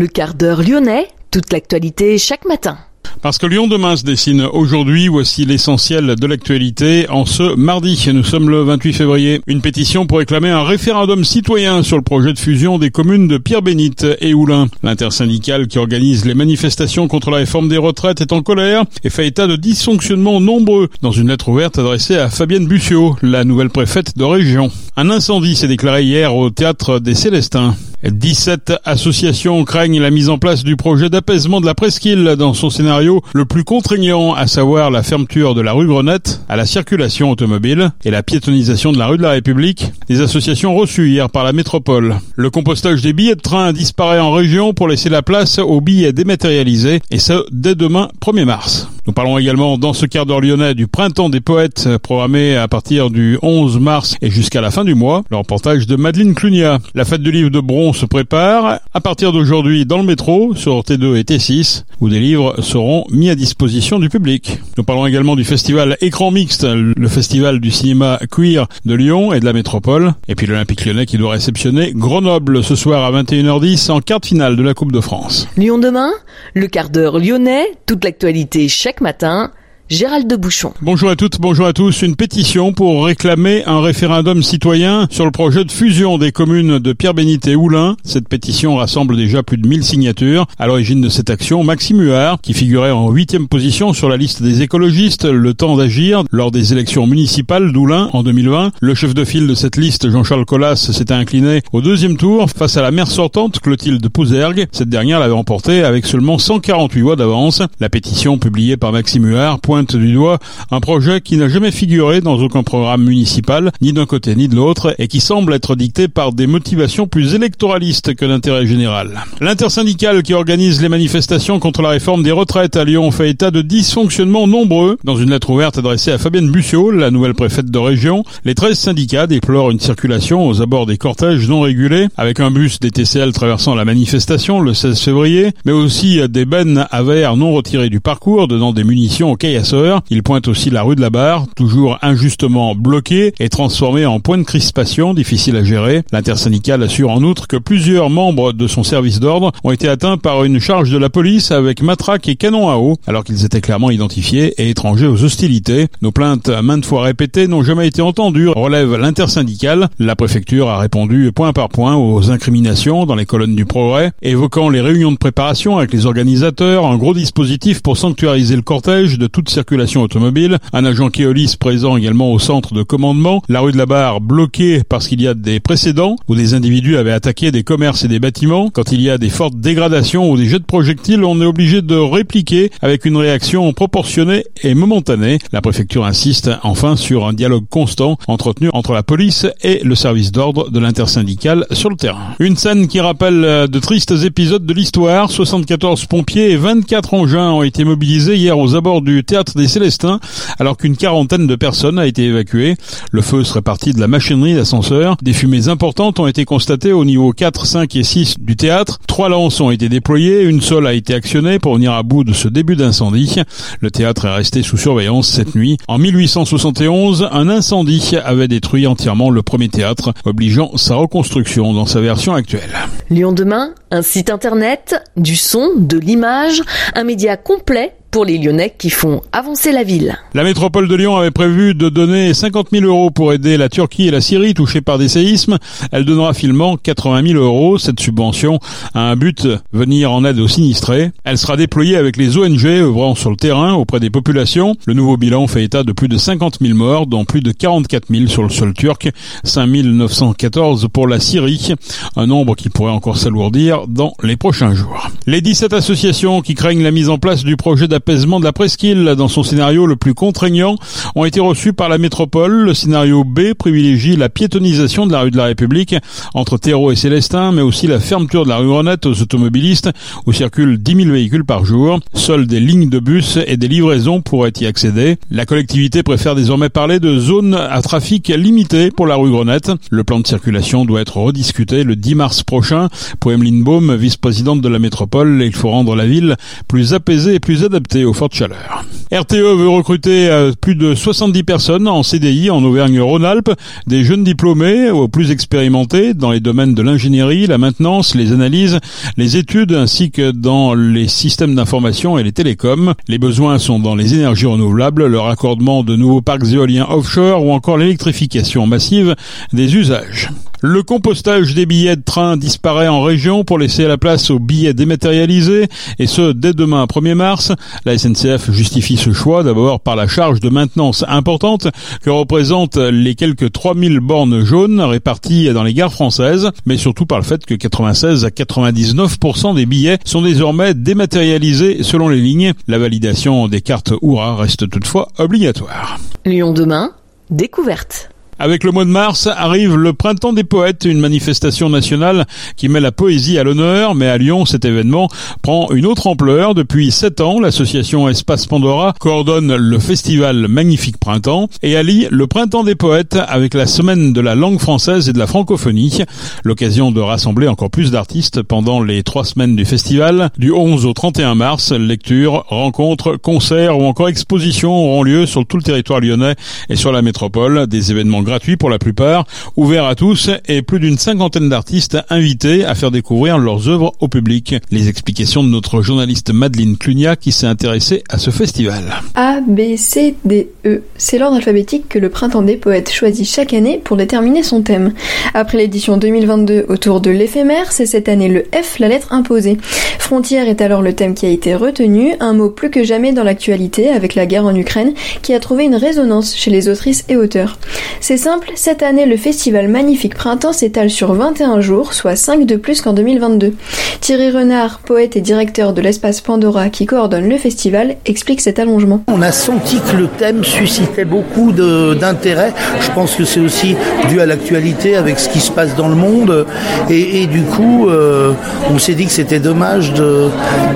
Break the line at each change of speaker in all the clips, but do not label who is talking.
Le quart d'heure lyonnais, toute l'actualité chaque matin.
Parce que Lyon demain se dessine aujourd'hui, voici l'essentiel de l'actualité en ce mardi. Nous sommes le 28 février. Une pétition pour réclamer un référendum citoyen sur le projet de fusion des communes de Pierre-Bénite et Oulin. L'intersyndicale qui organise les manifestations contre la réforme des retraites est en colère et fait état de dysfonctionnements nombreux dans une lettre ouverte adressée à Fabienne Bussiot, la nouvelle préfète de région. Un incendie s'est déclaré hier au théâtre des Célestins. 17 associations craignent la mise en place du projet d'apaisement de la presqu'île dans son scénario le plus contraignant, à savoir la fermeture de la rue Grenette à la circulation automobile et la piétonisation de la rue de la République, des associations reçues hier par la métropole. Le compostage des billets de train disparaît en région pour laisser la place aux billets dématérialisés, et ce, dès demain 1er mars. Nous parlons également dans ce quart d'heure lyonnais du printemps des poètes programmé à partir du 11 mars et jusqu'à la fin du mois. Le reportage de Madeleine Clunia. La fête du livre de Bron se prépare à partir d'aujourd'hui dans le métro sur T2 et T6 où des livres seront mis à disposition du public. Nous parlons également du festival Écran Mixte, le festival du cinéma queer de Lyon et de la métropole. Et puis l'Olympique lyonnais qui doit réceptionner Grenoble ce soir à 21h10 en quart finale de la Coupe de France.
Lyon demain, le quart d'heure lyonnais, toute l'actualité chaque matin Gérald de Bouchon.
Bonjour à toutes, bonjour à tous. Une pétition pour réclamer un référendum citoyen sur le projet de fusion des communes de Pierre-Bénite et Oulin. Cette pétition rassemble déjà plus de 1000 signatures. À l'origine de cette action, Maxime Huard, qui figurait en huitième position sur la liste des écologistes, le temps d'agir lors des élections municipales d'Oulin en 2020. Le chef de file de cette liste, Jean-Charles Collas, s'était incliné au deuxième tour face à la maire sortante, Clotilde Pouzergue. Cette dernière l'avait remporté avec seulement 148 voix d'avance. La pétition publiée par Maxime Huard du doigt un projet qui n'a jamais figuré dans aucun programme municipal, ni d'un côté ni de l'autre, et qui semble être dicté par des motivations plus électoralistes que l'intérêt général. L'intersyndicale qui organise les manifestations contre la réforme des retraites à Lyon fait état de dysfonctionnements nombreux. Dans une lettre ouverte adressée à Fabienne Bussiot, la nouvelle préfète de région, les 13 syndicats déplorent une circulation aux abords des cortèges non régulés, avec un bus des TCL traversant la manifestation le 16 février, mais aussi des bennes à verre non retirées du parcours, donnant des munitions aux il pointe aussi la rue de la Barre, toujours injustement bloquée et transformée en point de crispation difficile à gérer. L'intersyndicale assure en outre que plusieurs membres de son service d'ordre ont été atteints par une charge de la police avec matraque et canon à eau, alors qu'ils étaient clairement identifiés et étrangers aux hostilités. Nos plaintes maintes fois répétées n'ont jamais été entendues, relève l'intersyndicale. La préfecture a répondu point par point aux incriminations dans les colonnes du progrès, évoquant les réunions de préparation avec les organisateurs, un gros dispositif pour sanctuariser le cortège de toutes circulation automobile, un agent Keolis présent également au centre de commandement, la rue de la Barre bloquée parce qu'il y a des précédents où des individus avaient attaqué des commerces et des bâtiments. Quand il y a des fortes dégradations ou des jets de projectiles, on est obligé de répliquer avec une réaction proportionnée et momentanée. La préfecture insiste enfin sur un dialogue constant entretenu entre la police et le service d'ordre de l'intersyndicale sur le terrain. Une scène qui rappelle de tristes épisodes de l'histoire. 74 pompiers et 24 engins ont été mobilisés hier aux abords du théâtre des Célestins, alors qu'une quarantaine de personnes a été évacuée. Le feu serait parti de la machinerie d'ascenseur. Des fumées importantes ont été constatées au niveau 4, 5 et 6 du théâtre. Trois lances ont été déployées, une seule a été actionnée pour venir à bout de ce début d'incendie. Le théâtre est resté sous surveillance cette nuit. En 1871, un incendie avait détruit entièrement le premier théâtre, obligeant sa reconstruction dans sa version actuelle.
Lyon demain, un site internet, du son, de l'image, un média complet pour les Lyonnais qui font avancer la ville.
La métropole de Lyon avait prévu de donner 50 000 euros pour aider la Turquie et la Syrie touchées par des séismes. Elle donnera finalement 80 000 euros. Cette subvention a un but, venir en aide aux sinistrés. Elle sera déployée avec les ONG œuvrant sur le terrain auprès des populations. Le nouveau bilan fait état de plus de 50 000 morts, dont plus de 44 000 sur le sol turc, 5 914 pour la Syrie, un nombre qui pourrait encore s'alourdir dans les prochains jours. Les 17 associations qui craignent la mise en place du projet apaisement de la presqu'île dans son scénario le plus contraignant ont été reçus par la métropole. Le scénario B privilégie la piétonisation de la rue de la République entre Terreau et Célestin, mais aussi la fermeture de la rue Renette aux automobilistes où circulent 10 000 véhicules par jour. Seules des lignes de bus et des livraisons pourraient y accéder. La collectivité préfère désormais parler de zones à trafic limité pour la rue Grenette. Le plan de circulation doit être rediscuté le 10 mars prochain. Pour Emeline Baum, vice-présidente de la métropole, il faut rendre la ville plus apaisée et plus adaptée RTE veut recruter euh, plus de 70 personnes en CDI en Auvergne-Rhône-Alpes, des jeunes diplômés aux plus expérimentés dans les domaines de l'ingénierie, la maintenance, les analyses, les études ainsi que dans les systèmes d'information et les télécoms. Les besoins sont dans les énergies renouvelables, le raccordement de nouveaux parcs éoliens offshore ou encore l'électrification massive des usages. Le compostage des billets de train disparaît en région pour laisser la place aux billets dématérialisés, et ce dès demain 1er mars. La SNCF justifie ce choix d'abord par la charge de maintenance importante que représentent les quelques 3000 bornes jaunes réparties dans les gares françaises, mais surtout par le fait que 96 à 99% des billets sont désormais dématérialisés selon les lignes. La validation des cartes Oura reste toutefois obligatoire.
Lyon demain, découverte.
Avec le mois de mars arrive le printemps des poètes, une manifestation nationale qui met la poésie à l'honneur, mais à Lyon, cet événement prend une autre ampleur. Depuis sept ans, l'association Espace Pandora coordonne le festival Magnifique Printemps et allie le printemps des poètes avec la semaine de la langue française et de la francophonie. L'occasion de rassembler encore plus d'artistes pendant les trois semaines du festival. Du 11 au 31 mars, lectures, rencontres, concerts ou encore expositions auront lieu sur tout le territoire lyonnais et sur la métropole. Gratuit pour la plupart, ouvert à tous et plus d'une cinquantaine d'artistes invités à faire découvrir leurs œuvres au public. Les explications de notre journaliste Madeleine Clunia qui s'est intéressée à ce festival.
A, B, C, D, E. C'est l'ordre alphabétique que le Printemps des Poètes choisit chaque année pour déterminer son thème. Après l'édition 2022 autour de l'éphémère, c'est cette année le F, la lettre imposée. Frontière est alors le thème qui a été retenu, un mot plus que jamais dans l'actualité avec la guerre en Ukraine qui a trouvé une résonance chez les autrices et auteurs. C'est simple, cette année le festival Magnifique Printemps s'étale sur 21 jours, soit 5 de plus qu'en 2022. Thierry Renard, poète et directeur de l'espace Pandora qui coordonne le festival, explique cet allongement.
On a senti que le thème suscitait beaucoup d'intérêt. Je pense que c'est aussi dû à l'actualité avec ce qui se passe dans le monde. Et, du coup, euh, on s'est dit que c'était dommage de,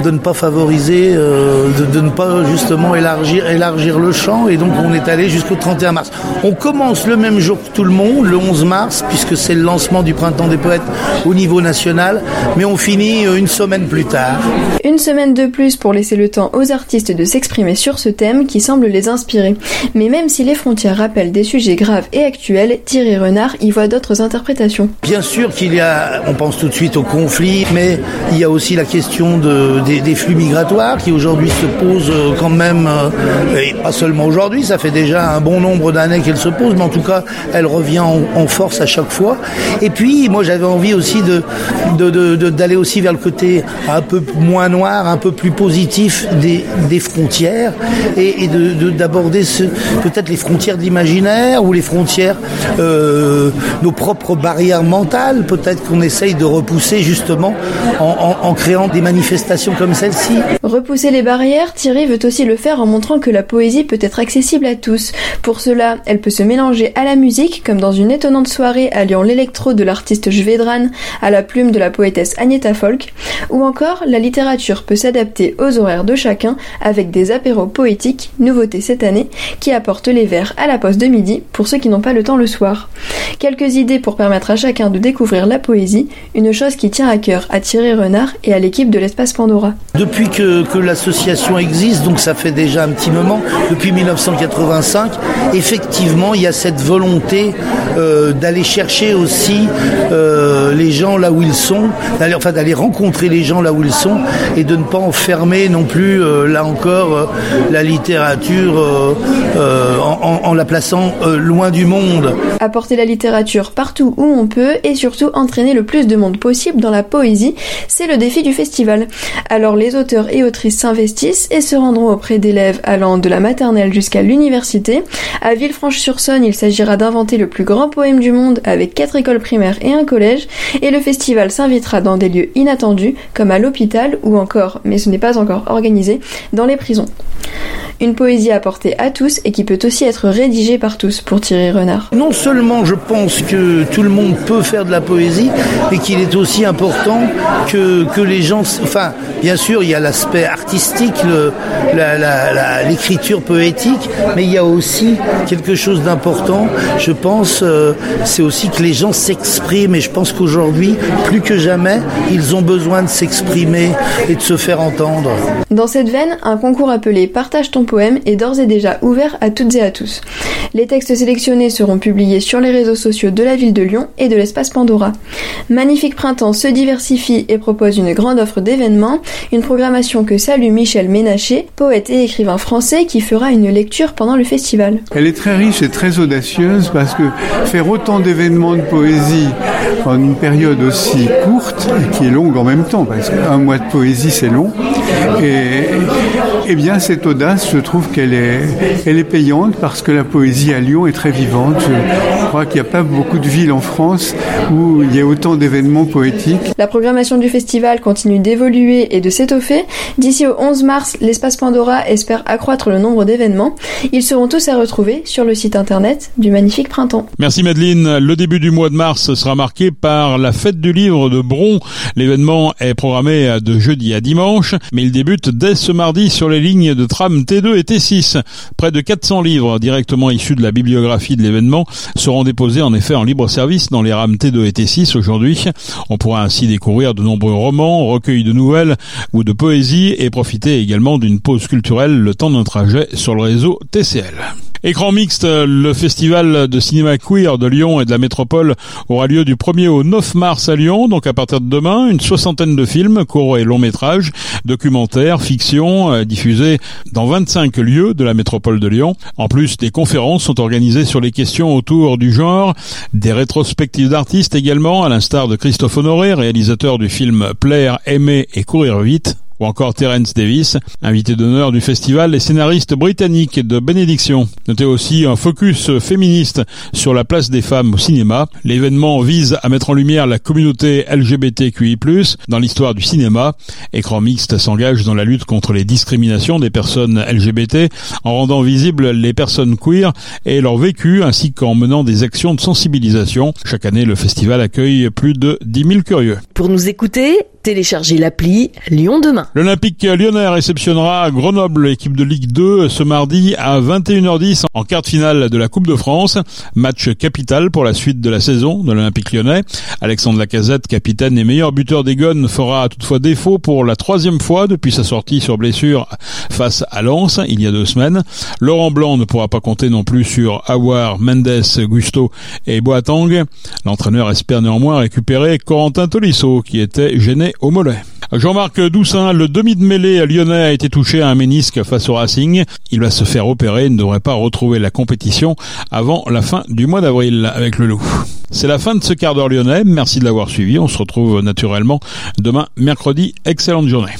ne pas favoriser, euh, de, de, ne pas justement élargir, élargir le champ. Et donc on est allé jusqu'au 31 mars. On commence le même jour que tout le monde, le 11 mars, puisque c'est le lancement du Printemps des Poètes au niveau national, mais on finit euh, une semaine plus tard.
Une semaine de plus pour laisser le temps aux artistes de s'exprimer sur ce thème qui semble les inspirer. Mais même si les frontières rappellent des sujets graves et actuels, Thierry Renard y voit d'autres interprétations.
Bien sûr qu'il y a, on pense tout de suite au conflit, mais il y a aussi la question de, des, flux migratoires qui aujourd'hui se posent euh, quand même, euh, et pas seulement aujourd'hui, ça fait déjà un bon nombre d'années qu'elle se pose, mais en tout cas elle revient en, force à chaque fois. Et puis, moi, j'avais envie aussi de, d'aller aussi vers le côté un peu moins noir, un peu plus positif des, des frontières et, de, d'aborder peut-être les frontières de l'imaginaire ou les frontières, euh, nos propres barrières mentales, peut-être qu'on essaye de repousser justement en, en créant des manifestations comme celle-ci.
Repousser les barrières, Thierry veut aussi le faire en montrant que la poésie peut être accessible à tous. Pour cela, elle peut se mélanger à la musique, comme dans une étonnante soirée alliant l'électro de l'artiste Jvedran à la plume de la poétesse Agneta Folk, ou encore la littérature peut s'adapter aux horaires de chacun avec des apéros poétiques, nouveauté cette année, qui apportent les vers à la pause de midi pour ceux qui n'ont pas le temps le soir. Quelques idées pour permettre à chacun de découvrir la poésie, une chose qui tient à cœur à Thierry Renard et à l'équipe de l'espace Pandora.
Depuis que, que l'association existe, donc ça fait déjà un petit moment, depuis 1985, effectivement il y a cette volonté euh, d'aller chercher aussi euh, les gens là où ils sont, d'aller enfin rencontrer les gens là où ils sont et de ne pas enfermer non plus euh, là encore la littérature en, en, la plaçant loin du monde.
Apporter la littérature partout où on peut et surtout entraîner le plus de monde possible dans la poésie, c'est le défi du festival. Alors les auteurs et autrices s'investissent et se rendront auprès d'élèves allant de la maternelle jusqu'à l'université. À Villefranche-sur-Saône, il s'agira d'inventer le plus grand poème du monde avec quatre écoles primaires et un collège, et le festival s'invitera dans des lieux inattendus, comme à l'hôpital ou encore, mais ce n'est pas encore organisé, dans les prisons. Une poésie à portée à tous et qui peut aussi être rédigée par tous pour Thierry Renard.
Non seulement je pense que tout le monde peut faire de la poésie, mais qu'il est aussi important que, que les gens... Enfin, bien sûr, il y a l'aspect artistique, l'écriture poétique, mais il y a aussi quelque chose d'important. Je pense, euh, c'est aussi que les gens s'expriment et je pense qu'aujourd'hui, plus que jamais, ils ont besoin de s'exprimer et de se faire entendre.
Dans cette veine, un concours appelé Partage ton poème est d'ores et déjà ouvert à toutes et à tous. Les textes sélectionnés seront publiés sur les réseaux sociaux de la ville de Lyon et de l'espace Pandora. Magnifique Printemps se diversifie et propose une grande offre d'événements, une programmation que salue Michel Ménaché, poète et écrivain français qui fera une lecture pendant le festival.
Elle est très riche et très audacieuse parce que faire autant d'événements de poésie en une période aussi courte et qui est longue en même temps, parce qu'un mois de poésie c'est long, eh bien cette audace, je trouve qu'elle est, elle est payante parce que la poésie à Lyon est très vivante. Je crois qu'il n'y a pas beaucoup de villes en France où il y a autant d'événements poétiques.
La programmation du festival continue d'évoluer et de s'étoffer. D'ici au 11 mars, l'espace Pandora espère accroître le nombre d'événements. Ils seront tous à retrouver sur le site internet du Magnifique Printemps.
Merci Madeleine. Le début du mois de mars sera marqué par la fête du livre de Bron. L'événement est programmé de jeudi à dimanche, mais il débute dès ce mardi sur les lignes de tram T2 et T6. Près de 400 livres directement issus de la bibliographie de l'événement seront déposés en effet en libre service dans les rames T2 et T6 aujourd'hui. On pourra ainsi découvrir de nombreux romans, recueils de nouvelles ou de poésie et profiter également d'une pause culturelle le temps d'un trajet sur le réseau TCL. Écran mixte, le festival de cinéma queer de Lyon et de la métropole aura lieu du 1er au 9 mars à Lyon, donc à partir de demain, une soixantaine de films, courts et longs métrages, documentaires, fiction, euh, diffusés dans 25 lieux de la métropole de Lyon. En plus, des conférences sont organisées sur les questions autour du genre, des rétrospectives d'artistes également, à l'instar de Christophe Honoré, réalisateur du film Plaire, aimer et courir vite ou encore Terence Davis, invité d'honneur du festival, et scénariste britannique de bénédiction. Notez aussi un focus féministe sur la place des femmes au cinéma. L'événement vise à mettre en lumière la communauté LGBTQI+, dans l'histoire du cinéma. Écran mixte s'engage dans la lutte contre les discriminations des personnes LGBT en rendant visibles les personnes queer et leur vécu ainsi qu'en menant des actions de sensibilisation. Chaque année, le festival accueille plus de 10 000 curieux.
Pour nous écouter, téléchargez l'appli Lyon demain.
L'Olympique lyonnais réceptionnera Grenoble, équipe de Ligue 2, ce mardi à 21h10 en quart de finale de la Coupe de France. Match capital pour la suite de la saison de l'Olympique lyonnais. Alexandre Lacazette, capitaine et meilleur buteur des Gones, fera toutefois défaut pour la troisième fois depuis sa sortie sur blessure face à Lens il y a deux semaines. Laurent Blanc ne pourra pas compter non plus sur Awar, Mendes, Gusto et Boateng. L'entraîneur espère néanmoins récupérer Corentin Tolisso qui était gêné au mollet. Jean-Marc Doussin, le demi de mêlée lyonnais a été touché à un ménisque face au Racing. Il va se faire opérer et ne devrait pas retrouver la compétition avant la fin du mois d'avril avec le loup. C'est la fin de ce quart d'heure lyonnais. Merci de l'avoir suivi. On se retrouve naturellement demain mercredi. Excellente journée.